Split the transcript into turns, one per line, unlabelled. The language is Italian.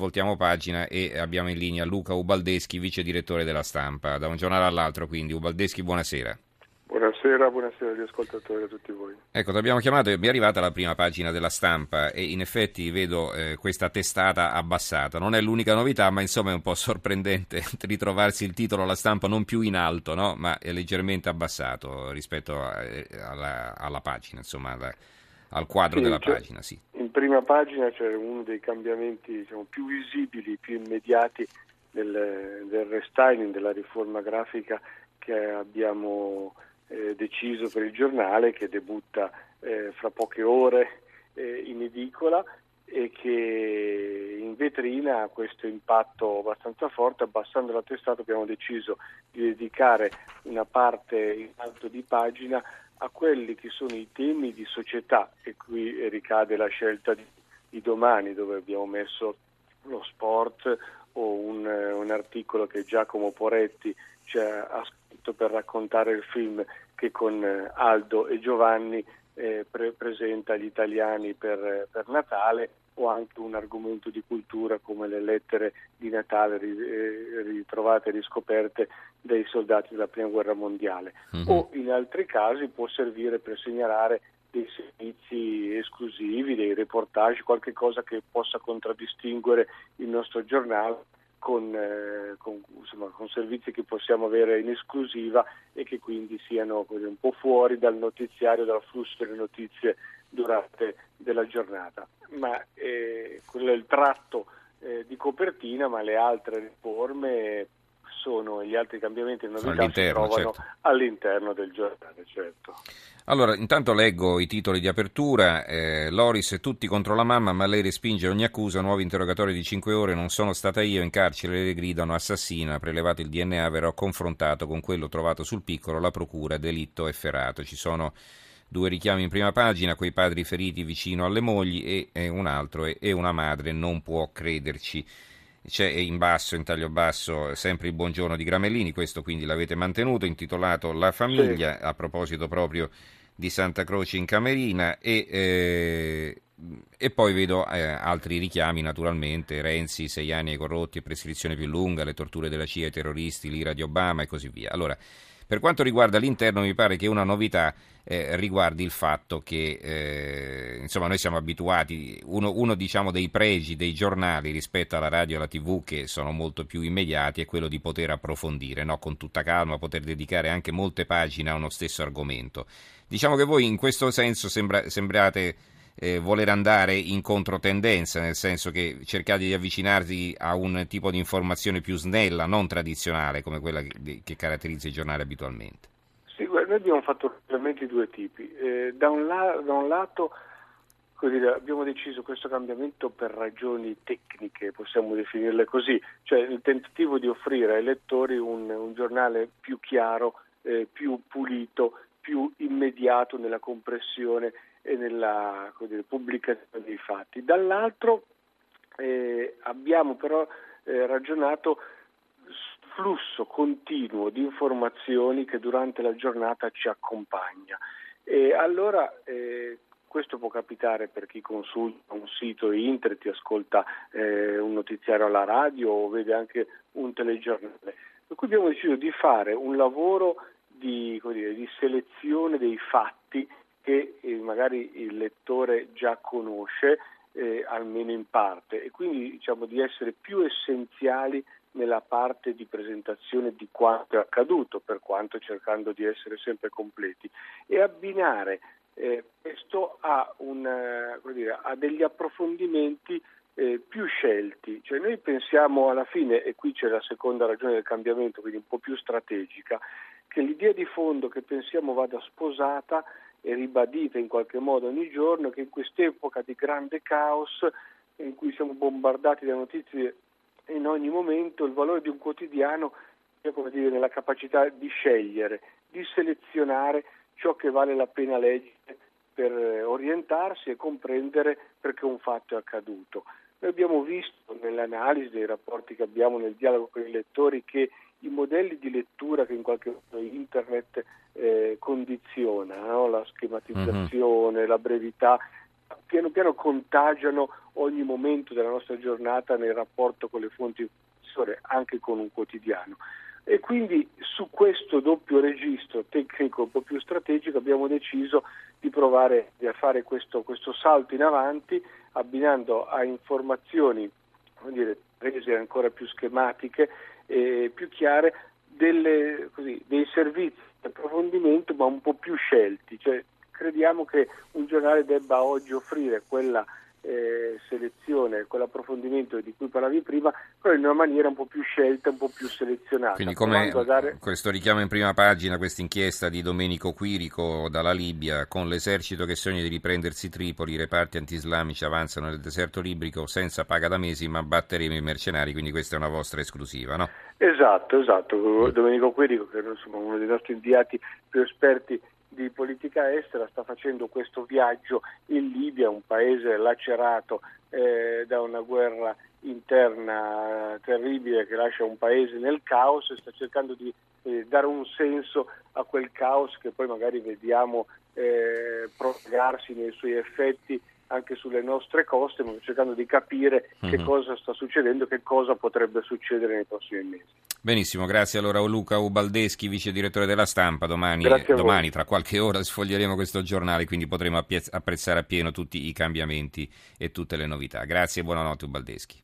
Voltiamo pagina e abbiamo in linea Luca Ubaldeschi, vice direttore della stampa. Da un giornale all'altro, quindi. Ubaldeschi, buonasera.
Buonasera, buonasera agli ascoltatori e a tutti voi.
Ecco, ti abbiamo chiamato e mi è arrivata la prima pagina della stampa e in effetti vedo eh, questa testata abbassata. Non è l'unica novità, ma insomma è un po' sorprendente ritrovarsi il titolo alla stampa non più in alto, no? ma è leggermente abbassato rispetto a, eh, alla, alla, pagina, insomma, alla, al quadro sì, della cioè, pagina. Sì.
In prima pagina c'è uno dei cambiamenti diciamo, più visibili, più immediati del, del restyling, della riforma grafica che abbiamo eh, deciso per il giornale, che debutta eh, fra poche ore eh, in edicola e che in vetrina ha questo impatto abbastanza forte. Abbassando la testata abbiamo deciso di dedicare una parte in alto di pagina a quelli che sono i temi di società e qui ricade la scelta di, di domani dove abbiamo messo lo sport o un, un articolo che Giacomo Poretti ci ha scritto per raccontare il film che con Aldo e Giovanni eh, pre- presenta gli italiani per, per Natale o anche un argomento di cultura come le lettere di Natale eh, ritrovate e riscoperte dai soldati della Prima Guerra Mondiale mm-hmm. o in altri casi può servire per segnalare dei servizi esclusivi, dei reportage, qualche cosa che possa contraddistinguere il nostro giornale con, eh, con, insomma, con, servizi che possiamo avere in esclusiva e che quindi siano un po' fuori dal notiziario, dal flusso delle notizie durante della giornata. Ma eh, quello è il tratto eh, di copertina, ma le altre riforme sono gli altri cambiamenti e novità si trovano certo. all'interno del giornale, certo.
Allora, intanto leggo i titoli di apertura. Eh, Loris, tutti contro la mamma, ma lei respinge ogni accusa. Nuovi interrogatori di 5 ore. Non sono stata io in carcere, le gridano assassina. Prelevato il DNA, verrò confrontato con quello trovato sul piccolo. La procura, delitto efferato. Ci sono due richiami in prima pagina, quei padri feriti vicino alle mogli e, e un altro, e, e una madre non può crederci c'è in basso, in taglio basso, sempre il buongiorno di Gramellini, questo quindi l'avete mantenuto, intitolato La famiglia, sì. a proposito proprio di Santa Croce in Camerina e, eh, e poi vedo eh, altri richiami naturalmente, Renzi, sei anni ai corrotti prescrizione più lunga, le torture della CIA ai terroristi, l'ira di Obama e così via. Allora, per quanto riguarda l'interno mi pare che una novità eh, riguardi il fatto che eh, insomma noi siamo abituati, uno, uno diciamo, dei pregi dei giornali rispetto alla radio e alla tv che sono molto più immediati è quello di poter approfondire no? con tutta calma, poter dedicare anche molte pagine a uno stesso argomento. Diciamo che voi in questo senso sembra, sembrate eh, voler andare in controtendenza, nel senso che cercate di avvicinarvi a un tipo di informazione più snella, non tradizionale come quella che, che caratterizza i giornali abitualmente.
Sì, noi abbiamo fatto veramente due tipi. Eh, da, un la- da, un lato abbiamo deciso questo cambiamento per ragioni tecniche, possiamo definirle così, cioè il tentativo di offrire ai lettori un, un giornale più chiaro, eh, più pulito, più immediato nella compressione e nella dire, pubblicazione dei fatti. Dall'altro eh, abbiamo però eh, ragionato flusso continuo di informazioni che durante la giornata ci accompagna. E allora eh, questo può capitare per chi consulta un sito internet, ascolta eh, un notiziario alla radio o vede anche un telegiornale. Per cui abbiamo deciso di fare un lavoro di, dire, di selezione dei fatti che eh, magari il lettore già conosce, eh, almeno in parte, e quindi diciamo di essere più essenziali nella parte di presentazione di quanto è accaduto, per quanto cercando di essere sempre completi, e abbinare eh, questo a, un, dire, a, degli approfondimenti eh, più scelti. Cioè noi pensiamo alla fine, e qui c'è la seconda ragione del cambiamento, quindi un po' più strategica, che l'idea di fondo che pensiamo vada sposata e ribadita in qualche modo ogni giorno, che in quest'epoca di grande caos, in cui siamo bombardati da notizie in ogni momento il valore di un quotidiano è come dire, nella capacità di scegliere, di selezionare ciò che vale la pena leggere per orientarsi e comprendere perché un fatto è accaduto. Noi abbiamo visto nell'analisi dei rapporti che abbiamo nel dialogo con i lettori che i modelli di lettura che in qualche modo internet eh, condiziona, no? la schematizzazione, mm-hmm. la brevità, piano piano contagiano ogni momento della nostra giornata nel rapporto con le fonti anche con un quotidiano. E quindi su questo doppio registro tecnico un po' più strategico abbiamo deciso di provare a fare questo, questo salto in avanti abbinando a informazioni dire, rese ancora più schematiche e più chiare delle, così, dei servizi di approfondimento ma un po' più scelti, cioè, crediamo che un giornale debba oggi offrire quella eh, selezione, quell'approfondimento di cui parlavi prima, però in una maniera un po' più scelta, un po' più selezionata.
Quindi come dare... questo richiamo in prima pagina, questa inchiesta di Domenico Quirico dalla Libia, con l'esercito che sogna di riprendersi Tripoli, i reparti anti-islamici avanzano nel deserto librico senza paga da mesi, ma batteremo i mercenari, quindi questa è una vostra esclusiva, no?
Esatto, esatto. Mm. Domenico Quirico, che è insomma, uno dei nostri inviati più esperti di politica estera sta facendo questo viaggio in Libia, un paese lacerato eh, da una guerra interna terribile che lascia un paese nel caos e sta cercando di eh, dare un senso a quel caos che poi magari vediamo eh, propagarsi nei suoi effetti anche sulle nostre coste, ma cercando di capire mm-hmm. che mhm. cosa sta succedendo, che cosa potrebbe succedere nei prossimi mesi.
Benissimo, grazie allora a Luca Ubaldeschi, vice direttore della stampa. Domani, domani, tra qualche ora, sfoglieremo questo giornale, quindi potremo apprezzare appieno tutti i cambiamenti e tutte le novità. Grazie e buonanotte Ubaldeschi.